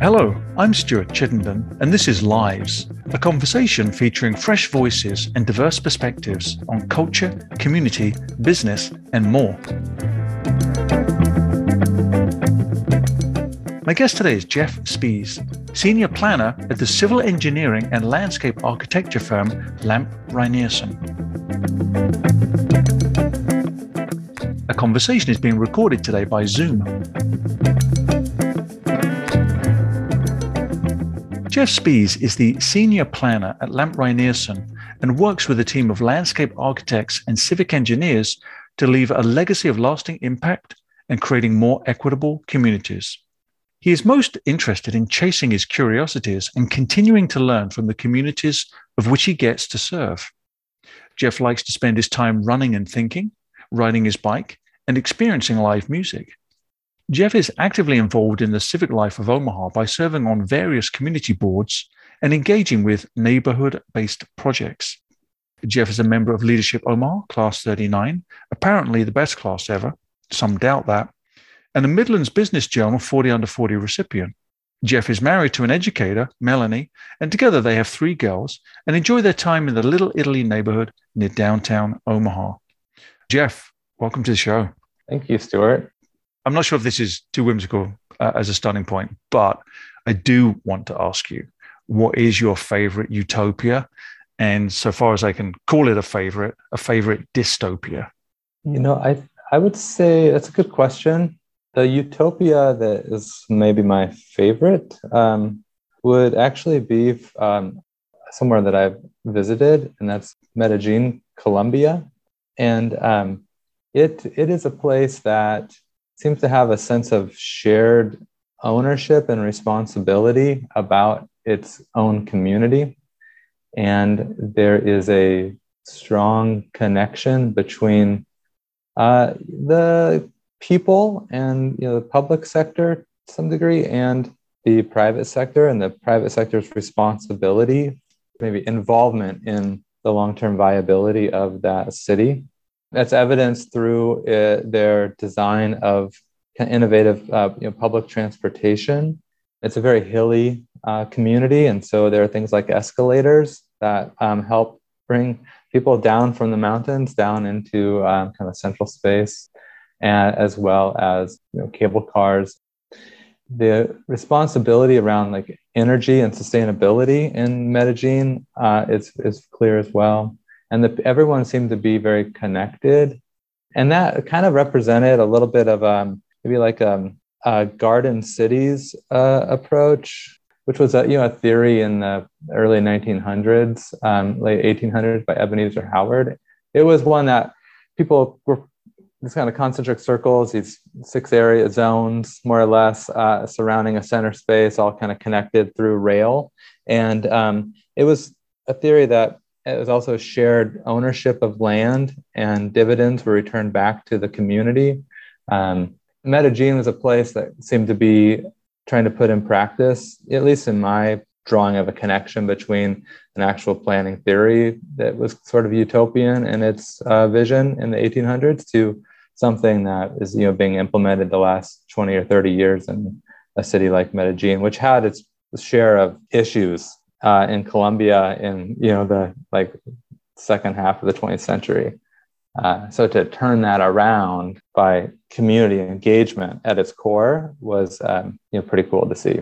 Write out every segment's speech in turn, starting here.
Hello, I'm Stuart Chittenden, and this is Lives, a conversation featuring fresh voices and diverse perspectives on culture, community, business, and more. My guest today is Jeff Spiehs, Senior Planner at the civil engineering and landscape architecture firm Lamp Rynearson. A conversation is being recorded today by Zoom. Jeff Spiehs is the senior planner at Lamp Rynearson and works with a team of landscape architects and civic engineers to leave a legacy of lasting impact and creating more equitable communities. He is most interested in chasing his curiosities and continuing to learn from the communities of which he gets to serve. Jeff likes to spend his time running and thinking, riding his bike, and experiencing live music. Jeff is actively involved in the civic life of Omaha by serving on various community boards and engaging with neighborhood based projects. Jeff is a member of Leadership Omaha, Class 39, apparently the best class ever, some doubt that, and a Midlands Business Journal 40 Under 40 recipient. Jeff is married to an educator, Melanie, and together they have three girls and enjoy their time in the Little Italy neighborhood near downtown Omaha. Jeff, welcome to the show. Thank you, Stuart. I'm not sure if this is too whimsical uh, as a starting point, but I do want to ask you what is your favorite utopia? And so far as I can call it a favorite, a favorite dystopia? You know, I I would say that's a good question. The utopia that is maybe my favorite um, would actually be um, somewhere that I've visited, and that's Medellin, Colombia. And um, it it is a place that seems to have a sense of shared ownership and responsibility about its own community. And there is a strong connection between uh, the people and you know, the public sector to some degree and the private sector and the private sector's responsibility, maybe involvement in the long term viability of that city. That's evidenced through uh, their design of innovative uh, you know, public transportation. It's a very hilly uh, community, and so there are things like escalators that um, help bring people down from the mountains down into um, kind of central space, and as well as you know, cable cars. The responsibility around like energy and sustainability in Medellin uh, is is clear as well. And the, everyone seemed to be very connected. And that kind of represented a little bit of um, maybe like um, a garden cities uh, approach which was a, you know, a theory in the early 1900s um, late 1800s by ebenezer howard. It was one that people were these kind of concentric circles these six area zones more or less uh, surrounding a center space all kind of connected through rail and um, it was a theory that it was also shared ownership of land and dividends were returned back to the community. Um, Medellin was a place that seemed to be trying to put in practice, at least in my drawing of a connection between an actual planning theory that was sort of utopian in its uh, vision in the 1800s to something that is you know being implemented the last 20 or 30 years in a city like Medellin, which had its share of issues uh, in Colombia in you know the like second half of the 20th century. Uh, so to turn that around by community engagement at its core was um, you know pretty cool to see.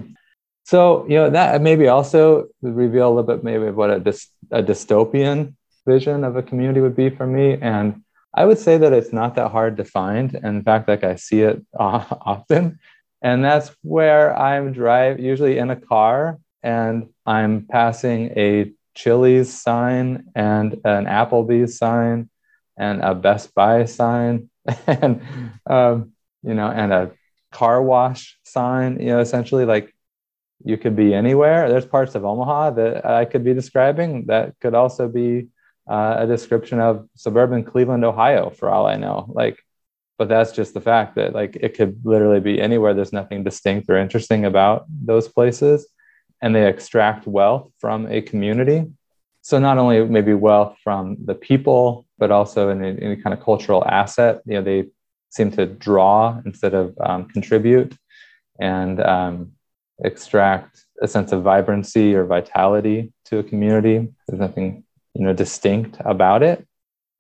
So you know that maybe also reveal a little bit maybe what a, dy- a dystopian vision of a community would be for me, and I would say that it's not that hard to find. And in fact, like I see it often, and that's where I'm drive usually in a car and I'm passing a Chili's sign and an Applebee's sign and a Best Buy sign and um, you know and a car wash sign. You know, essentially like you could be anywhere. There's parts of Omaha that I could be describing that could also be uh, a description of suburban Cleveland, Ohio, for all I know. Like, but that's just the fact that like it could literally be anywhere. There's nothing distinct or interesting about those places and they extract wealth from a community. So not only maybe wealth from the people, but also in any kind of cultural asset. You know, they seem to draw instead of um, contribute, and um, extract a sense of vibrancy or vitality to a community. There's nothing you know distinct about it.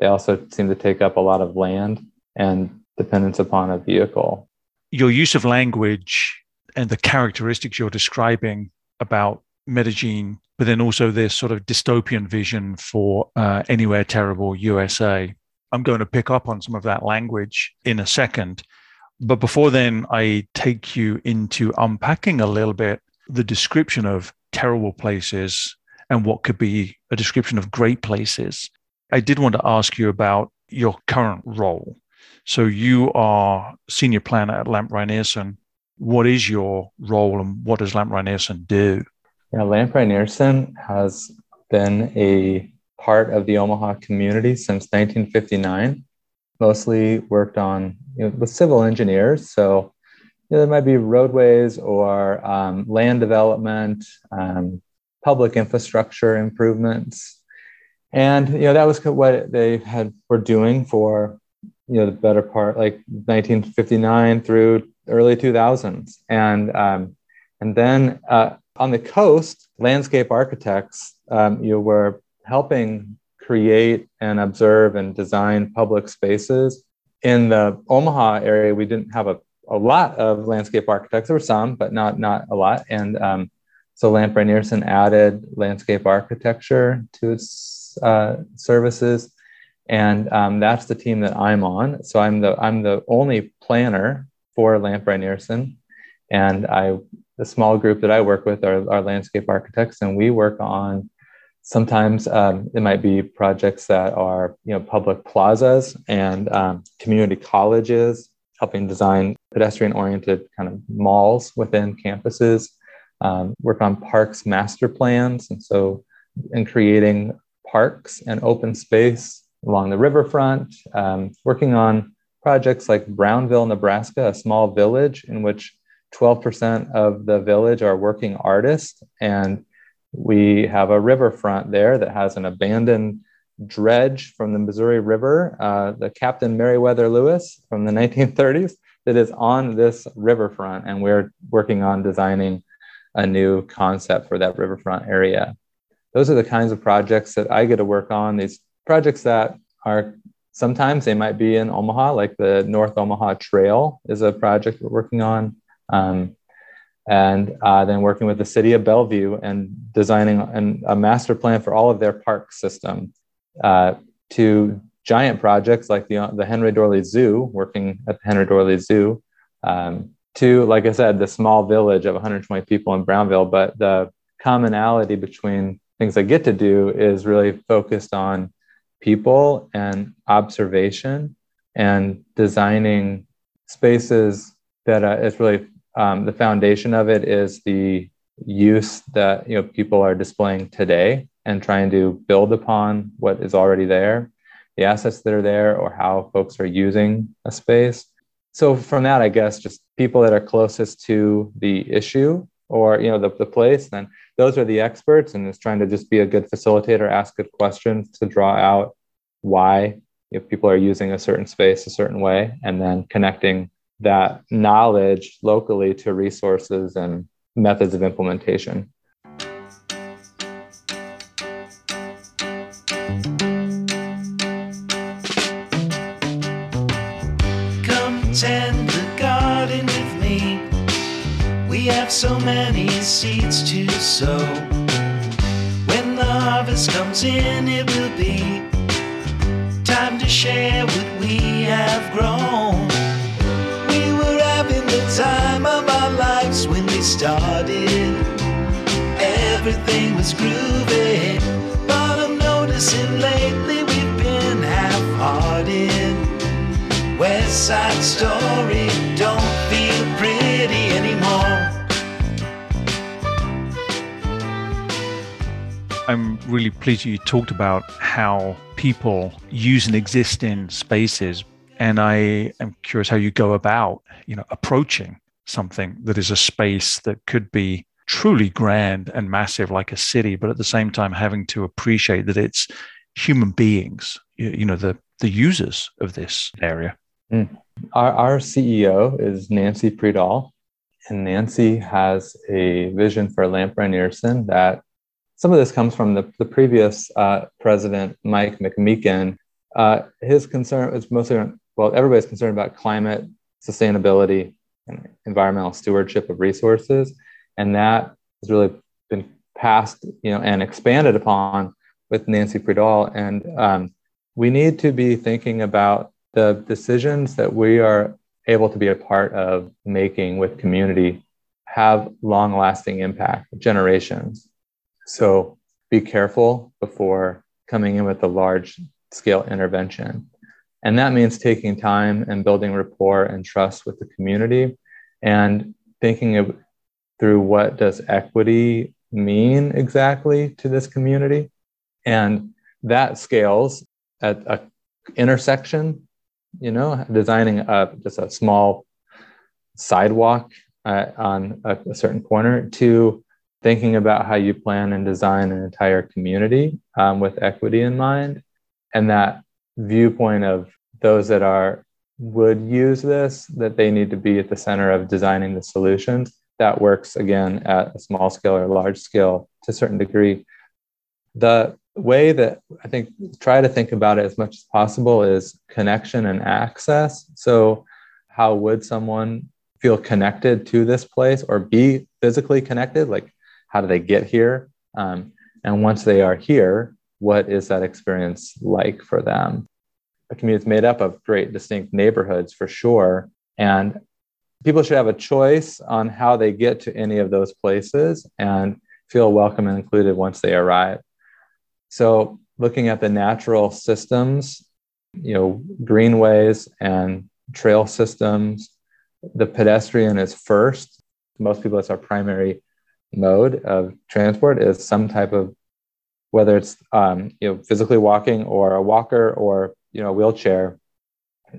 They also seem to take up a lot of land and dependence upon a vehicle. Your use of language and the characteristics you're describing about Medellin, but then also this sort of dystopian vision for uh, Anywhere Terrible USA. I'm going to pick up on some of that language in a second. But before then, I take you into unpacking a little bit the description of terrible places and what could be a description of great places. I did want to ask you about your current role. So you are senior planner at Lamp Rynearson. What is your role and what does Lamp Rynearson do? Yeah, Lamp Rynearson has been a part of the Omaha community since 1959. Mostly worked on you know, with civil engineers. So you know, there might be roadways or um, land development, um, public infrastructure improvements, and you know that was what they had were doing for you know the better part like 1959 through early 2000s, and um, and then uh, on the coast, landscape architects um, you were helping create and observe and design public spaces in the Omaha area. We didn't have a a lot of landscape architects. There were some, but not not a lot. And um, so Lamp Rynearson added landscape architecture to its uh, services, and um, that's the team that I'm on. So I'm the I'm the only planner for Lamp Rynearson, and I the small group that I work with are, are landscape architects, and we work on sometimes um, it might be projects that are you know public plazas and um, community colleges helping design pedestrian oriented kind of malls within campuses, um, work on parks master plans. And so, in creating parks and open space along the riverfront, um, working on projects like Brownville, Nebraska, a small village in which 12% of the village are working artists. And we have a riverfront there that has an abandoned dredge from the Missouri River, uh, the Captain Meriwether Lewis from the 1930s, that is on this riverfront. And we're working on designing a new concept for that riverfront area. Those are the kinds of projects that I get to work on. These projects that are sometimes they might be in Omaha, like the North Omaha Trail is a project we're working on. Um, and uh, then working with the city of Bellevue and designing an, a master plan for all of their park system uh, to giant projects like the, the Henry Doorly Zoo, working at the Henry Doorly Zoo, um, to, like I said, the small village of 120 people in Brownville. But the commonality between things I get to do is really focused on people and observation and designing spaces that uh, is really um, the foundation of it is the use that you know people are displaying today and trying to build upon what is already there, the assets that are there, or how folks are using a space. So from that, I guess just people that are closest to the issue or you know the, the place, then those are the experts, and it's trying to just be a good facilitator, ask good questions to draw out why if people are using a certain space a certain way, and then connecting that knowledge locally to resources and methods of implementation. Have so many seeds to sow. When the harvest comes in, it will be time to share what we have grown. We were having the time of our lives when we started. Everything was groovy, but I'm noticing lately we've been half-hearted. West Side Story really pleased you talked about how people use and exist in spaces. And I am curious how you go about, you know, approaching something that is a space that could be truly grand and massive like a city, but at the same time having to appreciate that it's human beings, you, know, the the users of this area. Mm. Our, our CEO is Nancy Pridal, and Nancy has a vision for Lamp Rynearson that some of this comes from the, the previous uh, president, Mike McMeekin. Uh, his concern is mostly, well, everybody's concerned about climate sustainability and environmental stewardship of resources. And that has really been passed, you know, and expanded upon with Nancy Pridal. And um, we need to be thinking about the decisions that we are able to be a part of making with community have long lasting impact, generations. So be careful before coming in with a large scale intervention. And that means taking time and building rapport and trust with the community and thinking of, through what does equity mean exactly to this community. And that scales at a intersection, you know, designing a, just a small sidewalk uh, on a, a, certain corner to thinking about how you plan and design an entire community um, with equity in mind. And that viewpoint of those that are would use this, that they need to be at the center of designing the solutions. That works again at a small scale or large scale to a certain degree. The way that I think try to think about it as much as possible is connection and access. So, how would someone feel connected to this place or be physically connected? Like, how do they get here? Um, and once they are here, what is that experience like for them? A community is made up of great distinct neighborhoods for sure. And people should have a choice on how they get to any of those places and feel welcome and included once they arrive. So, looking at the natural systems, you know, greenways and trail systems, the pedestrian is first. Most people, it's our primary mode of transport is some type of whether it's um, you know physically walking or a walker or you know a wheelchair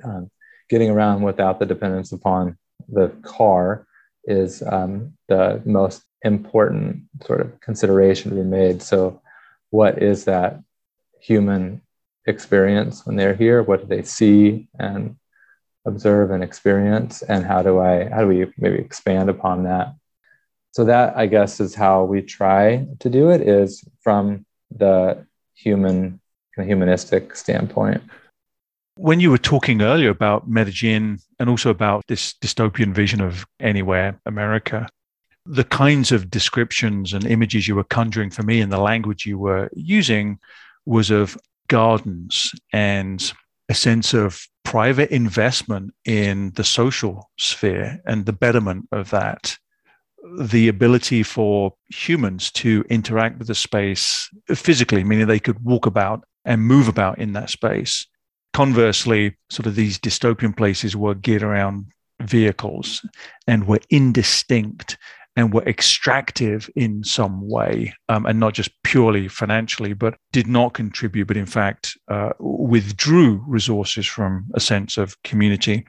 um, getting around without the dependence upon the car is um, the most important sort of consideration to be made. So what is that human experience when they're here? What do they see and observe and experience? And how do i how do we maybe expand upon that so that i guess is how we try to do it is from the human humanistic standpoint. When you were talking earlier about medellin and also about this dystopian vision of anywhere america the kinds of descriptions and images you were conjuring for me and the language you were using was of gardens and a sense of private investment in the social sphere and the betterment of that the ability for humans to interact with the space physically meaning they could walk about and move about in that space conversely sort of these dystopian places were geared around vehicles and were indistinct and were extractive in some way, um, and not just purely financially, but did not contribute, but in fact uh, withdrew resources from a sense of community.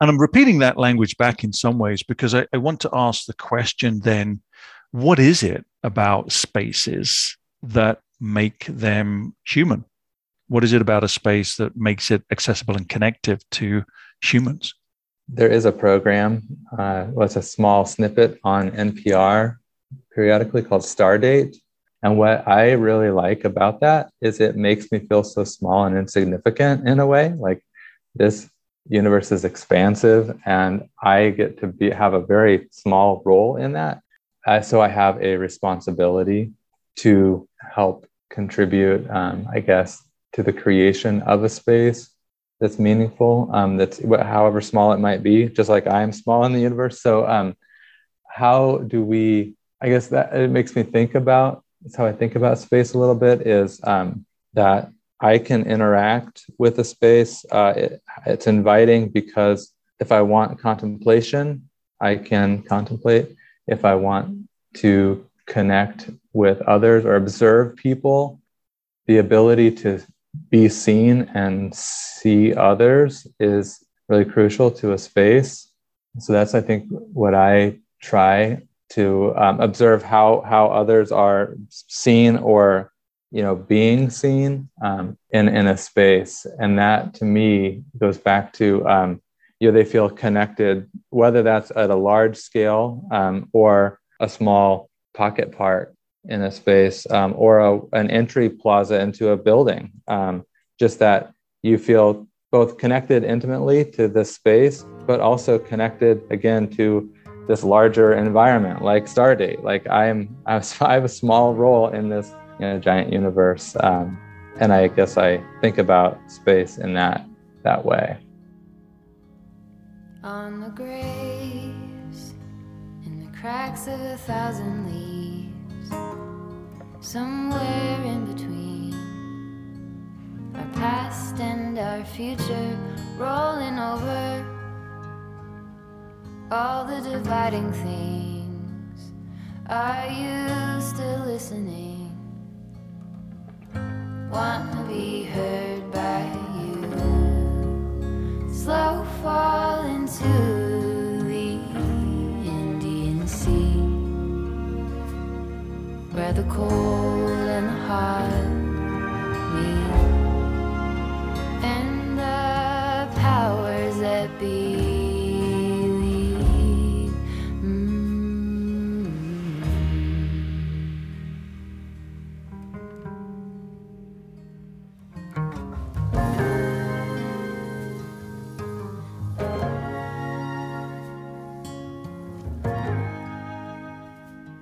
And I'm repeating that language back in some ways because I, I want to ask the question then what is it about spaces that make them human? What is it about a space that makes it accessible and connective to humans? there is a program, uh, well, it's a small snippet on NPR periodically called Stardate. And what I really like about that is it makes me feel so small and insignificant in a way. Like this universe is expansive, and I get to be have a very small role in that. Uh, so I have a responsibility to help contribute, um, I guess, to the creation of a space that's meaningful um, that's however small it might be just like i am small in the universe so um, how do we i guess that it makes me think about that's how i think about space a little bit is um, that i can interact with a space uh, it, it's inviting because if i want contemplation i can contemplate if i want to connect with others or observe people the ability to be seen and see others is really crucial to a space. So that's, I think, what I try to um, observe how how others are seen or you know being seen um, in in a space. And that to me goes back to um, you know they feel connected whether that's at a large scale um, or a small pocket park in a space um, or a, an entry plaza into a building. Um, just that you feel both connected intimately to this space but also connected again to this larger environment like stardate like i'm i have a small role in this in a giant universe. Um, and I guess I think about space in that that way. On the graves, in the cracks of a thousand leaves, somewhere in between our past and our future, rolling over all the dividing things. Are you still listening? Want to be heard by you. Slow fall into the Indian Sea, where the cold and the hot meet,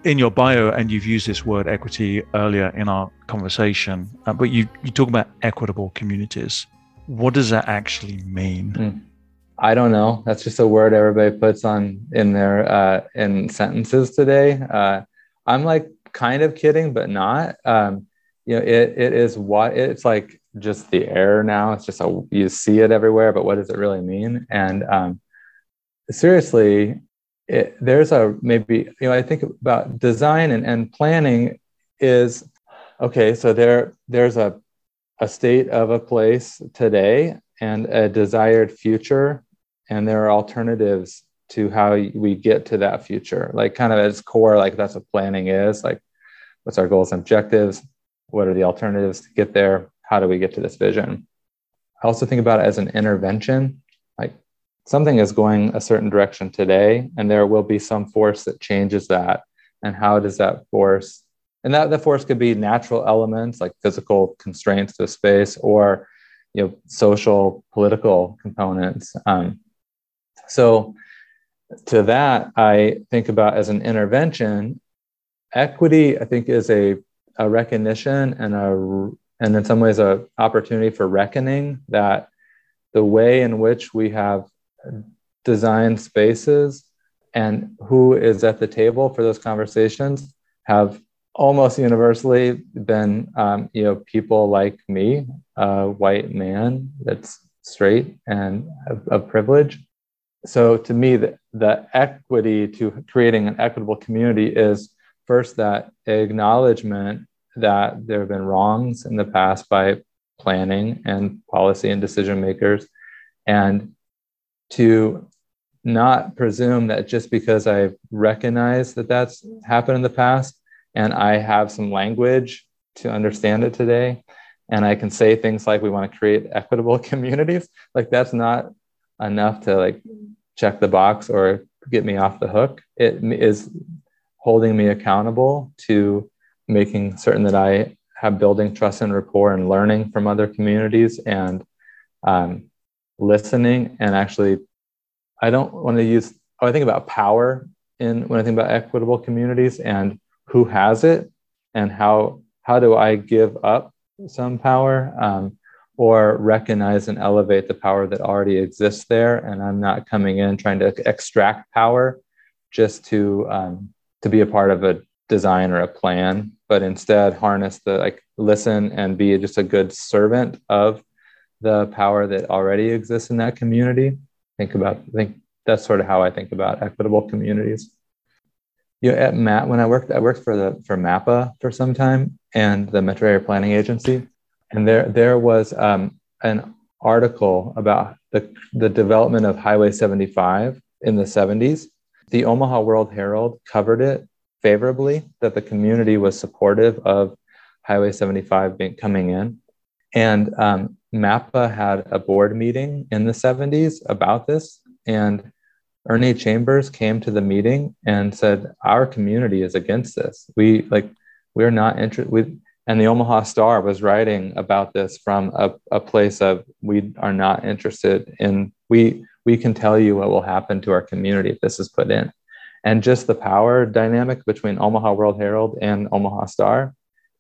in your bio, and you've used this word equity earlier in our conversation, uh, but you, you talk about equitable communities. What does that actually mean? Mm. I don't know. That's just a word everybody puts on in their uh, in sentences today. Uh, I'm like kind of kidding, but not. Um, you know, it it is what it's like. Just the air now. It's just a you see it everywhere, but what does it really mean? And um, seriously, it, there's a maybe you know i think about design and, and planning is okay so there there's a a state of a place today and a desired future and there are alternatives to how we get to that future. Like kind of at its core like that's what planning is like what's our goals and objectives? What are the alternatives to get there? How do we get to this vision? I also think about it as an intervention something is going a certain direction today and there will be some force that changes that. And how does that force and that the force could be natural elements like physical constraints to space or you know social political components. Um, so to that i think about as an intervention equity i think is a, a recognition and a and in some ways a opportunity for reckoning that the way in which we have design spaces and who is at the table for those conversations have almost universally been um, you know people like me a white man that's straight and of, privilege. So to me the, the equity to creating an equitable community is first that acknowledgement that there have been wrongs in the past by planning and policy and decision makers and to not presume that just because I recognize that that's happened in the past and I have some language to understand it today, and I can say things like we want to create equitable communities, like that's not enough to like check the box or get me off the hook. It is holding me accountable to making certain that I have building trust and rapport and learning from other communities and um, listening and actually i don't want to use i think about power in when i think about equitable communities and who has it and how how do i give up some power um, or recognize and elevate the power that already exists there and i'm not coming in trying to extract power just to um, to be a part of a design or a plan but instead harness the like listen and be just a good servant of the power that already exists in that community. Think about, think that's sort of how I think about equitable communities. You know, at MAT, when I worked, I worked for the for MAPA for some time and the Metro Area Planning Agency, and there there was um, an article about the the development of Highway 75 in the 70s, The Omaha World Herald covered it favorably, that the community was supportive of Highway 75 being, coming in. And um, MAPA had a board meeting in the 70s about this. And Ernie Chambers came to the meeting and said, Our community is against this. We like, we're not interested. And the Omaha Star was writing about this from a, a place of we are not interested in, we, we can tell you what will happen to our community if this is put in. And just the power dynamic between Omaha World Herald and Omaha Star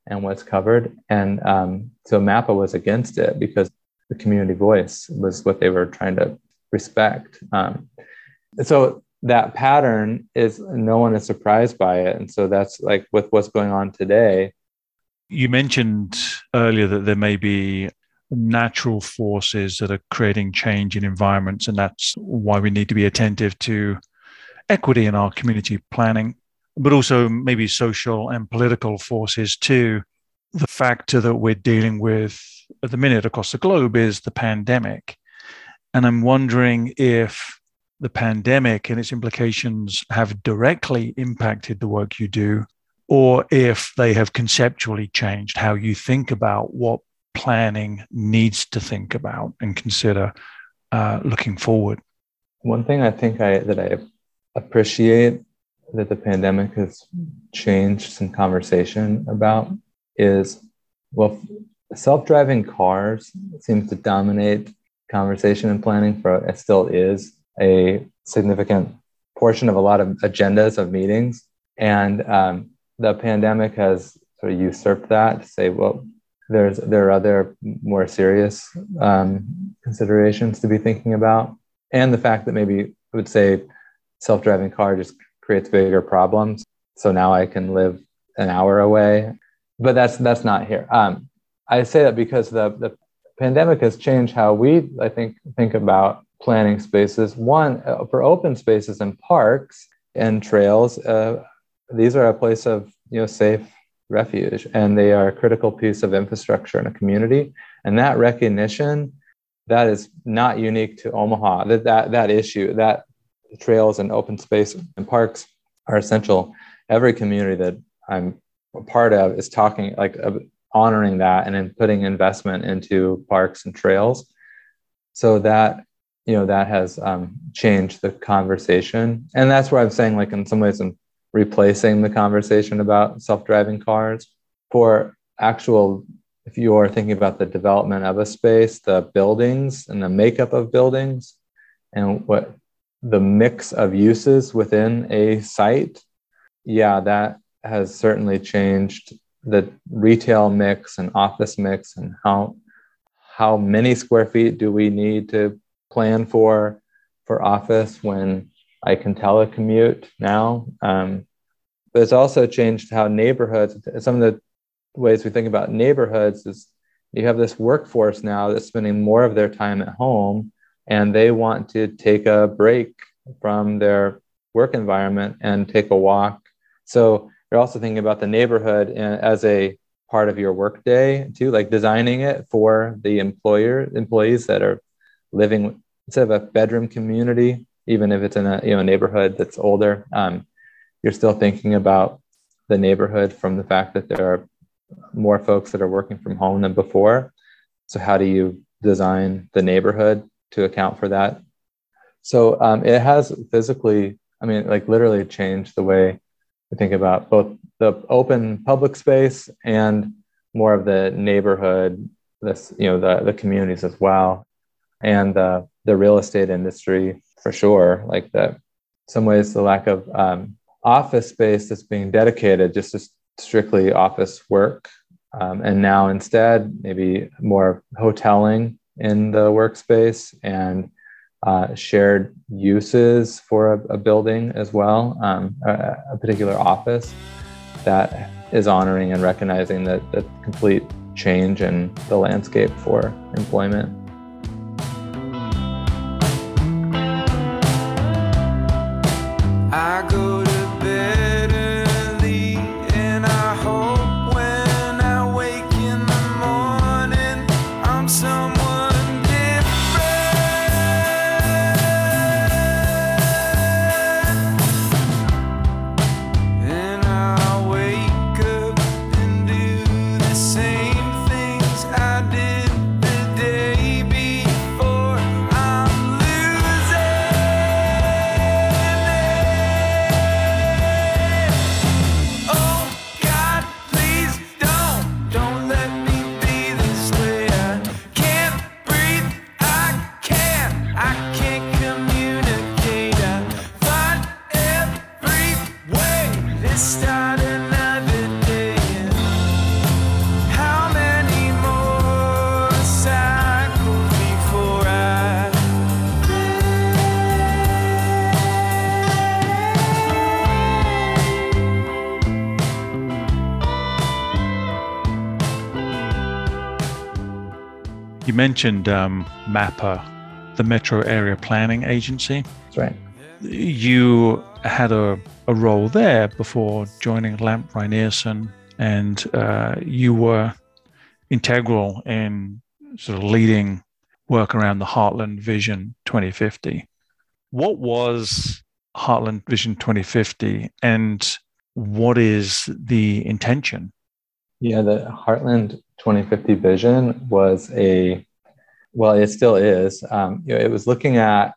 and what's covered. And um, so MAPA was against it because the community voice was what they were trying to respect. Um, so that pattern is no one is surprised by it. And so that's like with what's going on today. You mentioned earlier that there may be natural forces that are creating change in environments, and that's why we need to be attentive to equity in our community planning but also maybe social and political forces too. The factor that we're dealing with at the minute across the globe is the pandemic. And I'm wondering if the pandemic and its implications have directly impacted the work you do, or if they have conceptually changed how you think about what planning needs to think about and consider uh, looking forward. One thing I think I that I appreciate that the pandemic has changed some conversation about is well, self driving cars seems to dominate conversation and planning for it still is a significant portion of a lot of agendas of meetings. And um, the pandemic has sort of usurped that to say, well, there's there are other more serious um, considerations to be thinking about, and the fact that maybe I would say self-driving car just creates bigger problems. So now I can live an hour away, but that's that's not here. Um, I say that because the the pandemic has changed how we I think think about planning spaces. One uh, for open spaces and parks and trails. Uh, these are a place of you know safe refuge, and they are a critical piece of infrastructure in a community. And that recognition that is not unique to Omaha. That that that issue that trails and open space and parks are essential. Every community that I'm a part of is talking like uh, honoring that and then putting investment into parks and trails. So that you know that has um, changed the conversation, and that's where I'm saying like in some ways I'm replacing the conversation about self-driving cars for actual if you are thinking about the development of a space the buildings and the makeup of buildings and what the mix of uses within a site, yeah, that has certainly changed the retail mix and office mix and how how many square feet do we need to plan for for office when I can telecommute now. Um, but it's also changed how neighborhoods. Some of the ways we think about neighborhoods is you have this workforce now that's spending more of their time at home and they want to take a break from their work environment and take a walk. So you're also thinking about the neighborhood as a part of your workday too, like designing it for the employer employees that are living instead of a bedroom community, even if it's in a you know neighborhood that's older. Um, you're still thinking about the neighborhood from the fact that there are more folks that are working from home than before. So how do you design the neighborhood to account for that? So um, it has physically, I mean, like literally changed the way we think about both the open public space and more of the neighborhood, this, you know, the, the communities as well. And the, the real estate industry for sure, like that, some ways the lack of um, office space that's being dedicated just to strictly office work. Um, and now instead, maybe more hoteling in the workspace and uh, shared uses for a, a, building as well, um, a, a, particular office that is honoring and recognizing the, the complete change in the landscape for employment. You mentioned um, MAPA, the Metro Area Planning Agency. That's right. You had a, a role there before joining Lamp Rynearson, and uh, you were integral in sort of leading work around the Heartland Vision 2050. What was Heartland Vision 2050 and what is the intention? Yeah, the Heartland 2050 vision was a, well, it still is. Um, you know, it was looking at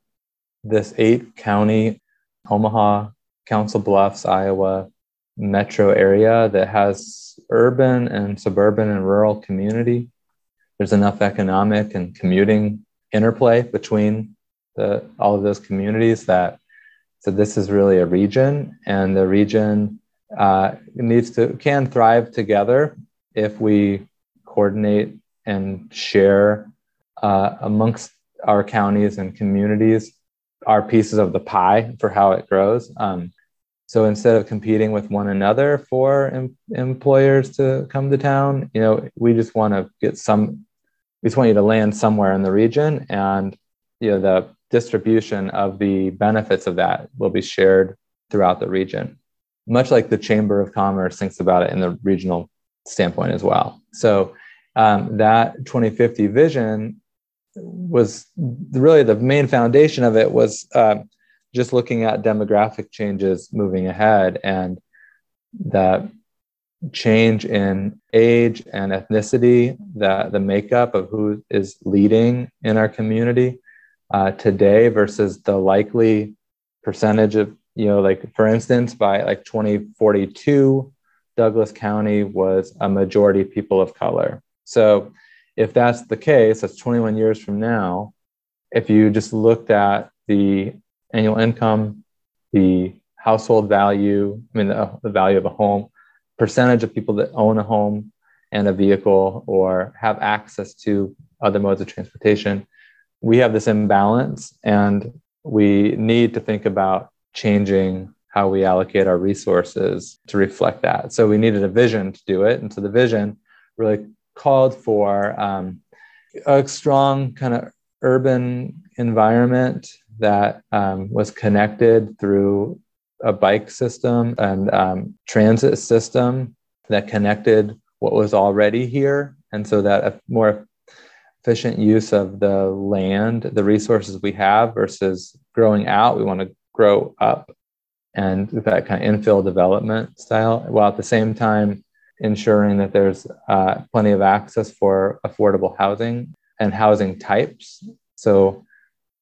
this eight county, Omaha, Council Bluffs, Iowa metro area that has urban and suburban and rural community. There's enough economic and commuting interplay between the, all of those communities that so this is really a region and the region uh, needs to can thrive together if we coordinate and share uh, amongst our counties and communities our pieces of the pie for how it grows. Um, so instead of competing with one another for em- employers to come to town, you know, we just want to get some. We just want you to land somewhere in the region, and you know the distribution of the benefits of that will be shared throughout the region, much like the Chamber of Commerce thinks about it in the regional standpoint as well. So um, that 2050 vision was really the main foundation of it was uh, just looking at demographic changes moving ahead and that change in age and ethnicity, that the makeup of who is leading in our community uh, today versus the likely percentage of, you know, like for instance, by like 2042, Douglas County was a majority people of color. So if that's the case, that's 21 years from now. If you just looked at the annual income, the household value, I mean, the, the value of a home, percentage of people that own a home and a vehicle or have access to other modes of transportation, we have this imbalance and we need to think about changing how we allocate our resources to reflect that. So we needed a vision to do it. And so the vision really called for um, a strong kind of urban environment that um, was connected through a bike system and um, transit system that connected what was already here. And so that a more efficient use of the land, the resources we have versus growing out, we want to grow up and that kind of infill development style, while at the same time ensuring that there's uh, plenty of access for affordable housing and housing types. So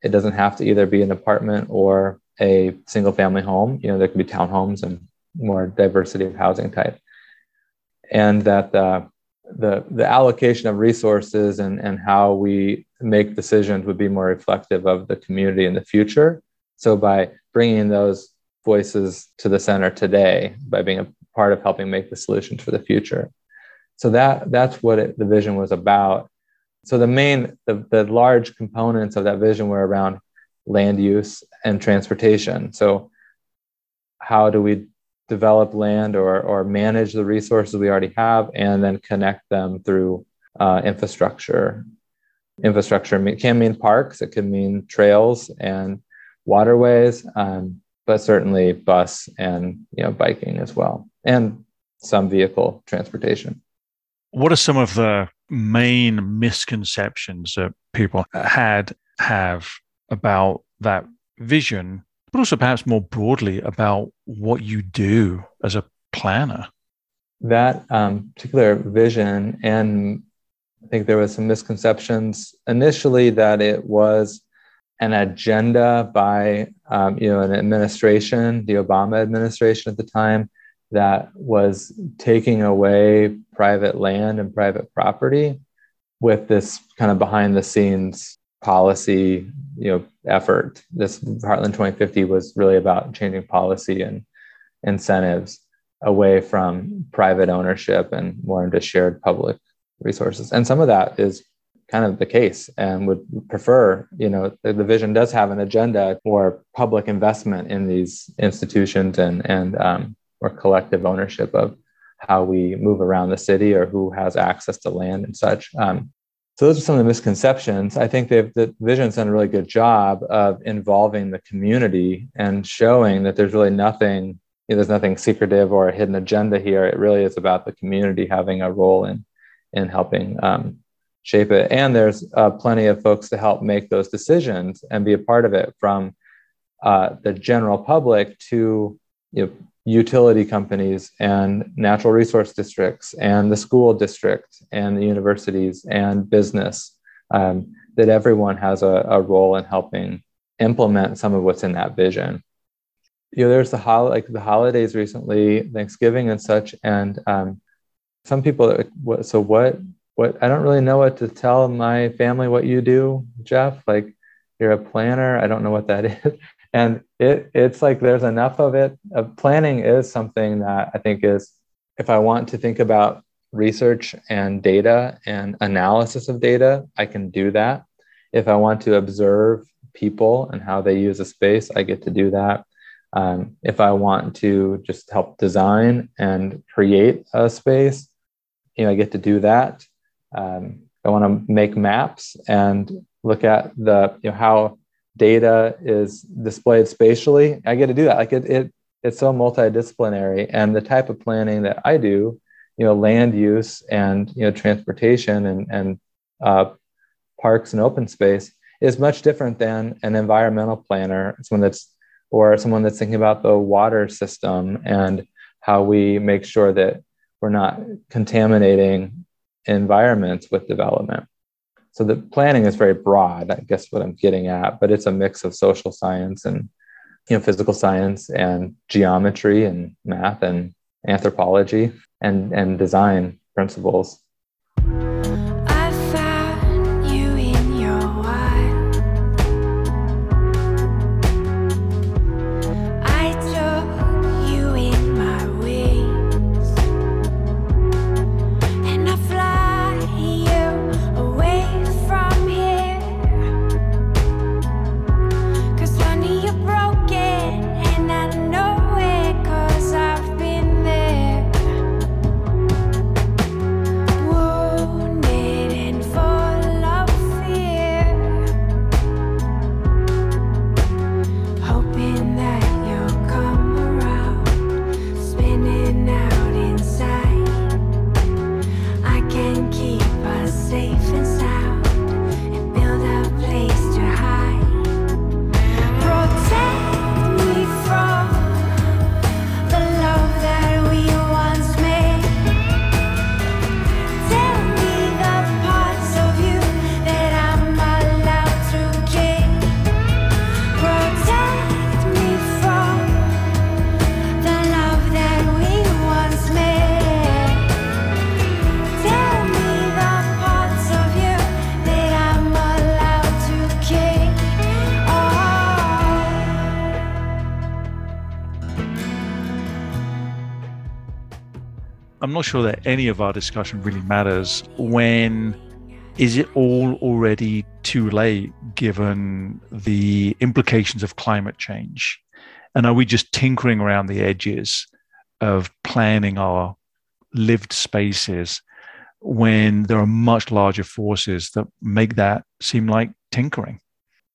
it doesn't have to either be an apartment or a single family home. You know, there could be townhomes and more diversity of housing type. And that uh, the, the allocation of resources and, and how we make decisions would be more reflective of the community in the future. So by bringing those voices to the center today, by being a part of helping make the solutions for the future. So that that's what it, the vision was about. So the main, the, the large components of that vision were around land use and transportation. So how do we develop land or, or manage the resources we already have and then connect them through uh, infrastructure. Infrastructure can mean parks, it can mean trails and waterways, um, but certainly bus and you know biking as well, and some vehicle transportation. What are some of the main misconceptions that people had have about that vision but also perhaps more broadly about what you do as a planner. That um, particular vision, and I think there was some misconceptions initially that it was an agenda by um, you know an administration, the Obama administration at the time, that was taking away private land and private property with this kind of behind the scenes policy you know effort. This heartland 2050 was really about changing policy and incentives away from private ownership and more into shared public resources. And some of that is kind of the case and would prefer you know the, the vision does have an agenda for public investment in these institutions and and um, or collective ownership of how we move around the city or who has access to land and such um, so those are some of the misconceptions. I think they've the Vision's done a really good job of involving the community and showing that there's really nothing, you know, there's nothing secretive or a hidden agenda here. It really is about the community having a role in in helping um, shape it. And there's uh, plenty of folks to help make those decisions and be a part of it, from uh, the general public to you know, utility companies and natural resource districts and the school district and the universities and business um, that everyone has a, a, role in helping implement some of what's in that vision. You know there's the hol- like the holidays recently thanksgiving and such and um, some people so what what i don't really know what to tell my family what you do jeff. Like you're a planner. I don't know what that is and it it's like there's enough of it. Uh, planning is something that i think is if i want to think about research and data and analysis of data i can do that. If i want to observe people and how they use a space i get to do that. Um, if i want to just help design and create a space you know i get to do that. Um, i want to make maps and look at the you know how data is displayed spatially i get to do that. Like it, it it's so multidisciplinary. And the type of planning that i do you know land use and you know transportation and and uh, parks and open space is much different than an environmental planner someone that's or someone that's thinking about the water system and how we make sure that we're not contaminating environments with development so the planning is very broad i guess what i'm getting at but it's a mix of social science and you know physical science and geometry and math and anthropology and and design principles I'm not sure that any of our discussion really matters when is it all already too late given the implications of climate change? And are we just tinkering around the edges of planning our lived spaces when there are much larger forces that make that seem like tinkering?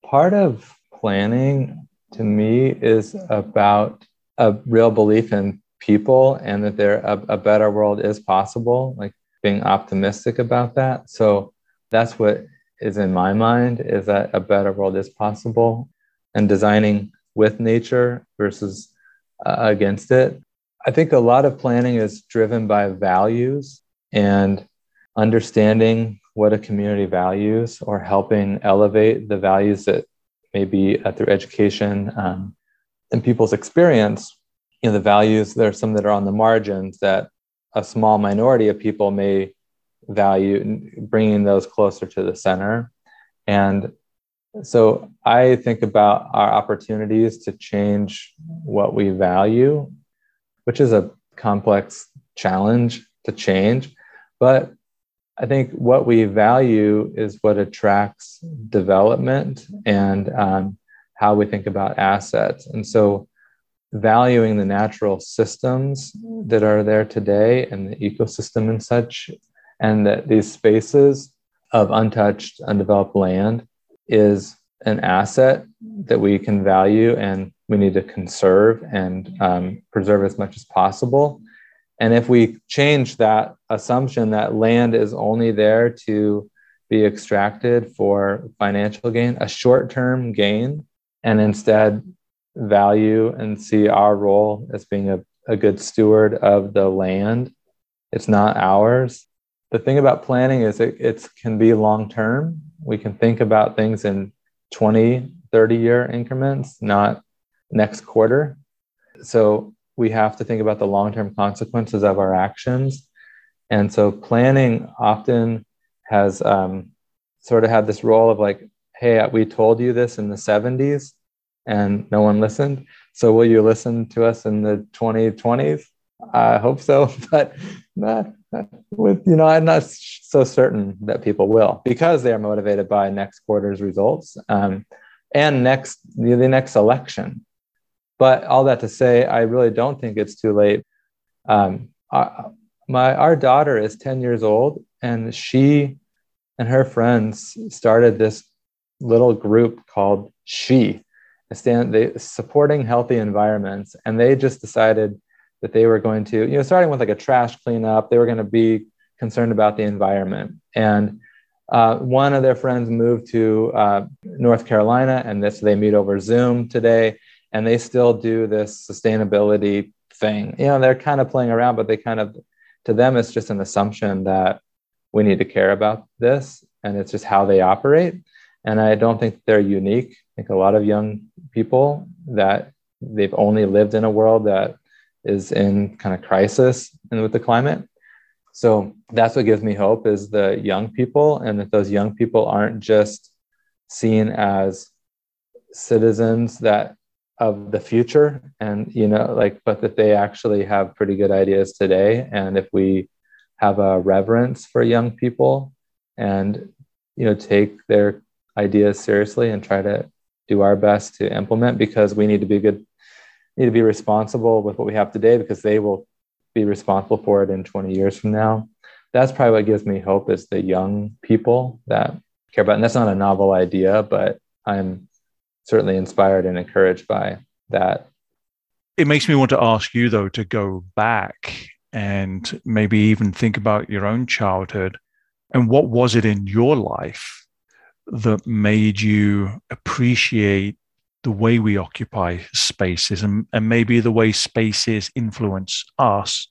Part of planning to me is about a real belief in people and that there a, a better world is possible like being optimistic about that. So that's what is in my mind is that a better world is possible and designing with nature versus uh, against it. I think a lot of planning is driven by values and understanding what a community values or helping elevate the values that maybe uh, through education um, and people's experience you know the values there are some that are on the margins that a small minority of people may value bringing those closer to the center. And so i think about our opportunities to change what we value which is a complex challenge to change. But i think what we value is what attracts development and um, how we think about assets. And so valuing the natural systems that are there today and the ecosystem and such, and that these spaces of untouched, undeveloped land is an asset that we can value and we need to conserve and um, preserve as much as possible. And if we change that assumption that land is only there to be extracted for financial gain, a short term gain, and instead value and see our role as being a, a good steward of the land, it's not ours. The thing about planning is it, it can be long term. We can think about things in 20, 30 year increments, not next quarter. So we have to think about the long term consequences of our actions. And so planning often has um, sort of had this role of like, hey, we told you this in the 70s and no one listened. So will you listen to us in the 2020s? I hope so, but not, with you know, I'm not so certain that people will because they are motivated by next quarter's results um, and next the next election. But all that to say, I really don't think it's too late. Um, our, my our daughter is 10 years old, and she and her friends started this little group called She, stand supporting healthy environments, and they just decided that they were going to, you know, starting with like a trash cleanup, they were going to be concerned about the environment. And uh, one of their friends moved to uh, North Carolina, and this they meet over Zoom today and they still do this sustainability thing. You know, they're kind of playing around, but they kind of, to them, it's just an assumption that we need to care about this and it's just how they operate. And I don't think they're unique. A lot of young people that they've only lived in a world that is in kind of crisis and with the climate. So that's what gives me hope is the young people and that those young people aren't just seen as citizens that of the future and you know like but that they actually have pretty good ideas today and if we have a reverence for young people and you know take their ideas seriously and try to do our best to implement because we need to be good need to be responsible with what we have today because they will be responsible for it in 20 years from now that's probably what gives me hope is the young people that care about and that's not a novel idea but i'm certainly inspired and encouraged by that. It makes me want to ask you, though, to go back and maybe even think about your own childhood and what was it in your life that made you appreciate the way we occupy spaces and, and maybe the way spaces influence us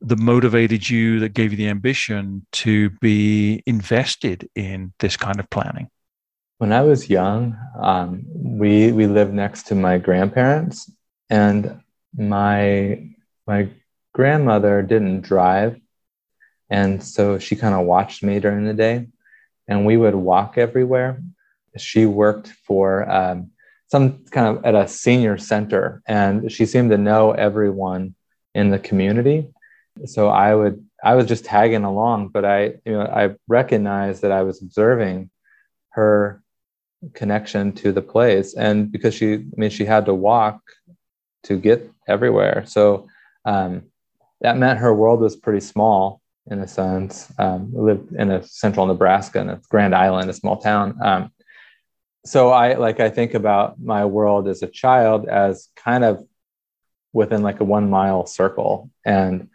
that motivated you, that gave you the ambition to be invested in this kind of planning? When I was young, um, we we lived next to my grandparents, and my my grandmother didn't drive, and so she kind of watched me during the day, and we would walk everywhere. She worked for um, some kind of at a senior center, and she seemed to know everyone in the community. So I would I was just tagging along, but I you know I recognized that I was observing her connection to the place and because she i mean she had to walk to get everywhere so um, that meant her world was pretty small in a sense um, lived in a central nebraska in a grand island a small town. Um, so i like i think about my world as a child as kind of within like a one mile circle. And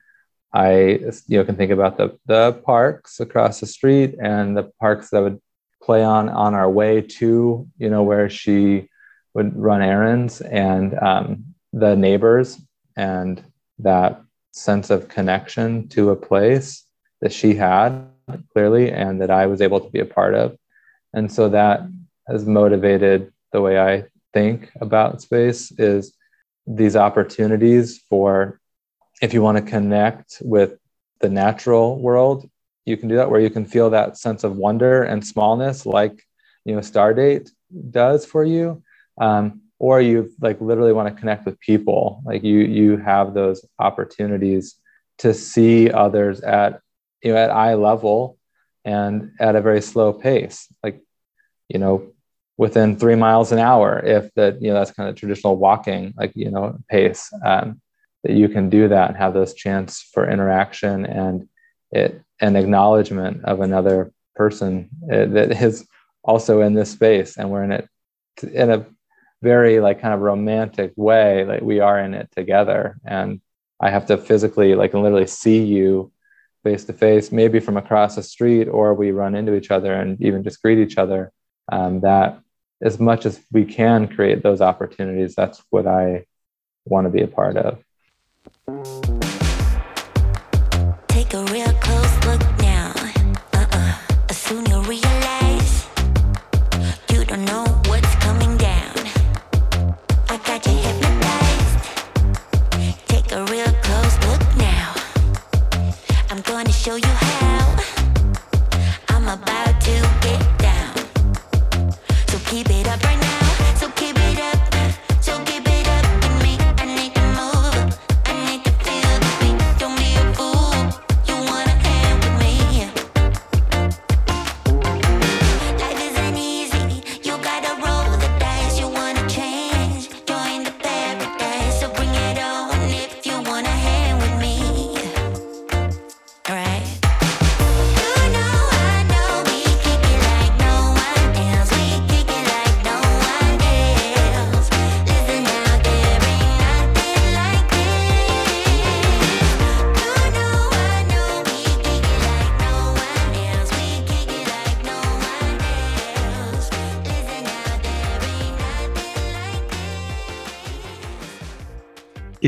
i you know can think about the the parks across the street and the parks that would play on on our way to you know where she would run errands and um, the neighbors and that sense of connection to a place that she had clearly and that I was able to be a part of. And so that has motivated the way I think about space is these opportunities for if you want to connect with the natural world you can do that where you can feel that sense of wonder and smallness like you know stardate does for you um, or you like literally want to connect with people like you you have those opportunities to see others at you know at eye level and at a very slow pace like you know within three miles an hour if that you know that's kind of traditional walking like you know pace um, that you can do that and have those chance for interaction and it an acknowledgement of another person uh, that is also in this space and we're in it in a very like kind of romantic way like we are in it together. And i have to physically like literally see you face to face maybe from across the street or we run into each other and even just greet each other. Um, that as much as we can create those opportunities that's what i want to be a part of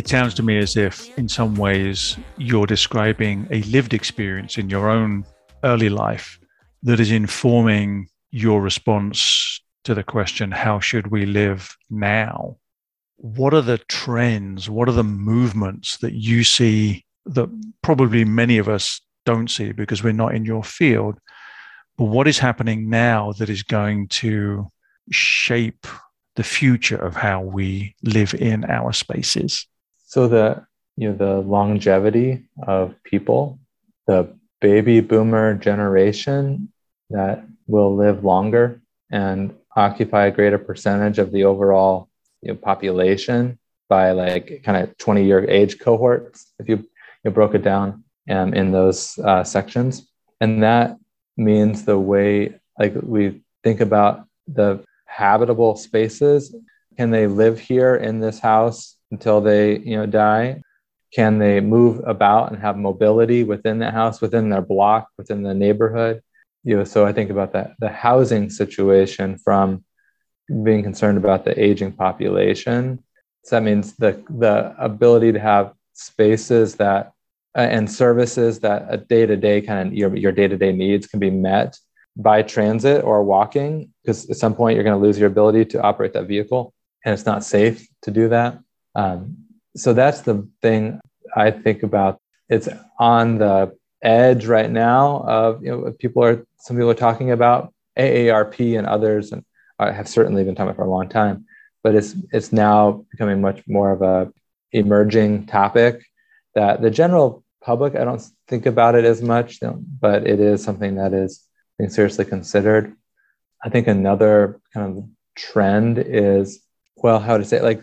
It sounds to me as if, in some ways, you're describing a lived experience in your own early life that is informing your response to the question, How should we live now? What are the trends? What are the movements that you see that probably many of us don't see because we're not in your field? But what is happening now that is going to shape the future of how we live in our spaces? So the you know the longevity of people the baby boomer generation that will live longer and occupy a greater percentage of the overall you know, population by like kind of 20 year age cohorts if you, you broke it down um, in those uh, sections. And that means the way like we think about the habitable spaces. Can they live here in this house until they you know die? Can they move about and have mobility within the house within their block within the neighborhood? You know so i think about that the housing situation from being concerned about the aging population. So that means the the ability to have spaces that uh, and services that a day-to-day kind of your, your day-to-day needs can be met by transit or walking because at some point you're going to lose your ability to operate that vehicle and it's not safe to do that um, so that's the thing I think about. It's on the edge right now of you know people are some people are talking about AARP and others and I have certainly been talking about for a long time, but it's it's now becoming much more of a emerging topic that the general public I don't think about it as much, but it is something that is being seriously considered. I think another kind of trend is well, how to say it, like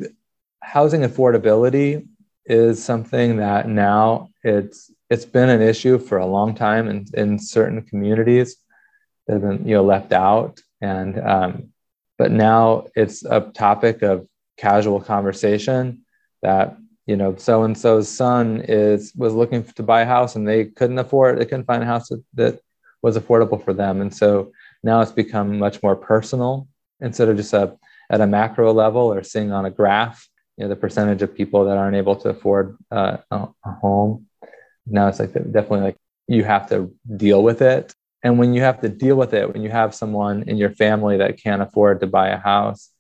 housing affordability is something that now it's it's been an issue for a long time in, in certain communities that have been you know left out. And um, but now it's a topic of casual conversation that you know so and so's son is was looking to buy a house and they couldn't afford they couldn't find a house that, that was affordable for them. And so now it's become much more personal instead of just a at a macro level or seeing on a graph you know the percentage of people that aren't able to afford uh, a, home. Now it's like definitely like you have to deal with it. And when you have to deal with it when you have someone in your family that can't afford to buy a house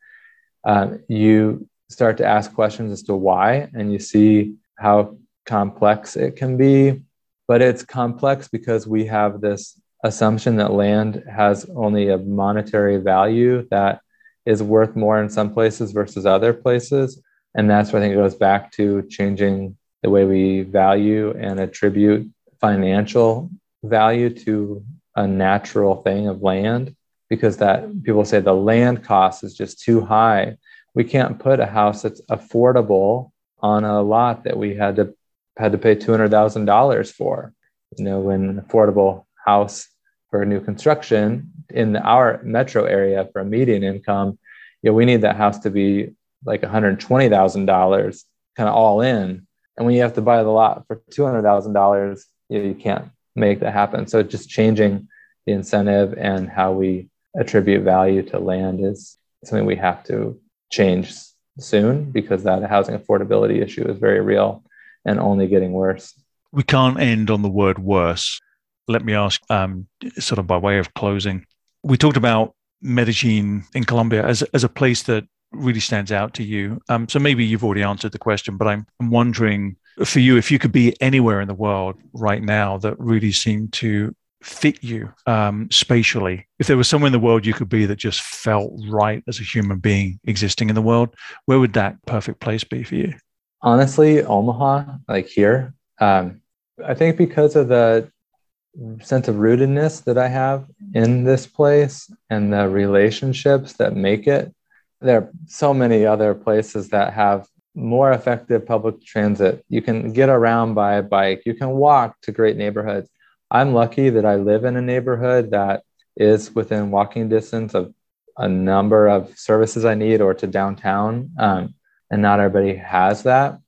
um, you start to ask questions as to why and you see how complex it can be. But it's complex because we have this assumption that land has only a monetary value that is worth more in some places versus other places and that's where I think it goes back to changing the way we value and attribute financial value to a natural thing of land because that people say the land cost is just too high. We can't put a house that's affordable on a lot that we had to had to pay two hundred thousand dollars for. You know, when an affordable house for new construction in our metro area for a median income, you know, we need that house to be like $120,000 kind of all in. And when you have to buy the lot for $200,000, you, know, you can't make that happen. So just changing the incentive and how we attribute value to land is something we have to change soon because that housing affordability issue is very real and only getting worse. We can't end on the word worse. Let me ask, um, sort of by way of closing, we talked about Medellin in Colombia as, as a place that really stands out to you. Um, so maybe you've already answered the question, but I'm, I'm wondering for you if you could be anywhere in the world right now that really seemed to fit you um, spatially. If there was somewhere in the world you could be that just felt right as a human being existing in the world, where would that perfect place be for you? Honestly, Omaha, like here. Um, I think because of the sense of rootedness that I have in this place and the relationships that make it. There are so many other places that have more effective public transit. You can get around by bike, you can walk to great neighborhoods. I'm lucky that I live in a neighborhood that is within walking distance of a number of services I need or to downtown. Um, and not everybody has that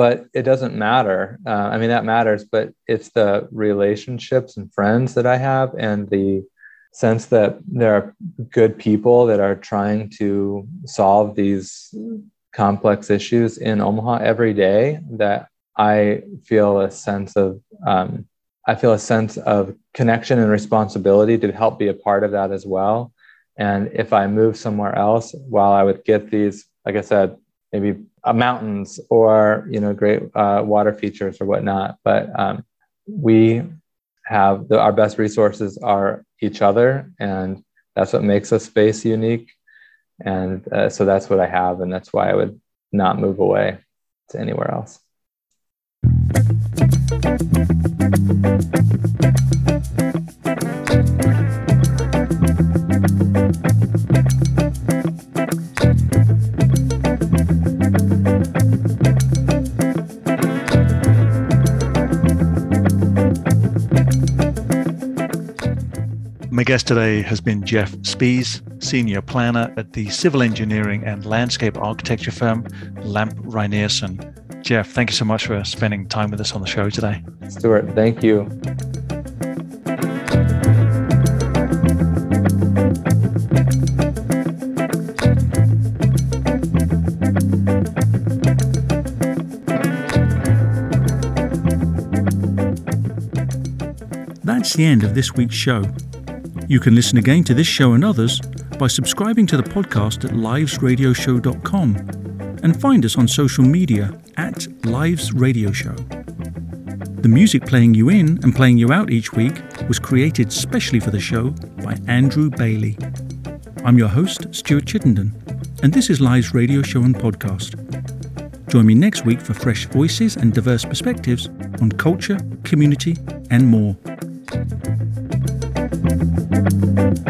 but it doesn't matter. Uh, I mean, that matters, but it's the relationships and friends that I have and the sense that there are good people that are trying to solve these complex issues in Omaha every day that I feel a sense of um, I feel a sense of connection and responsibility to help be a part of that as well. And if I move somewhere else, while I would get these, like I said, maybe uh, mountains or you know great uh, water features or whatnot. But um, we have the, our best resources are each other, and that's what makes a space unique. And uh, so that's what I have, and that's why I would not move away to anywhere else. My guest today has been Jeff Spiehs, Senior Planner at the civil engineering and landscape architecture firm Lamp Rynearson. Jeff, thank you so much for spending time with us on the show today. Stuart, thank you. That's the end of this week's show. You can listen again to this show and others by subscribing to the podcast at livesradioshow.com and find us on social media at Lives Radio Show. The music playing you in and playing you out each week was created specially for the show by Andrew Bailey. I'm your host, Stuart Chittenden, and this is Lives Radio Show and Podcast. Join me next week for fresh voices and diverse perspectives on culture, community, and more. Thank you.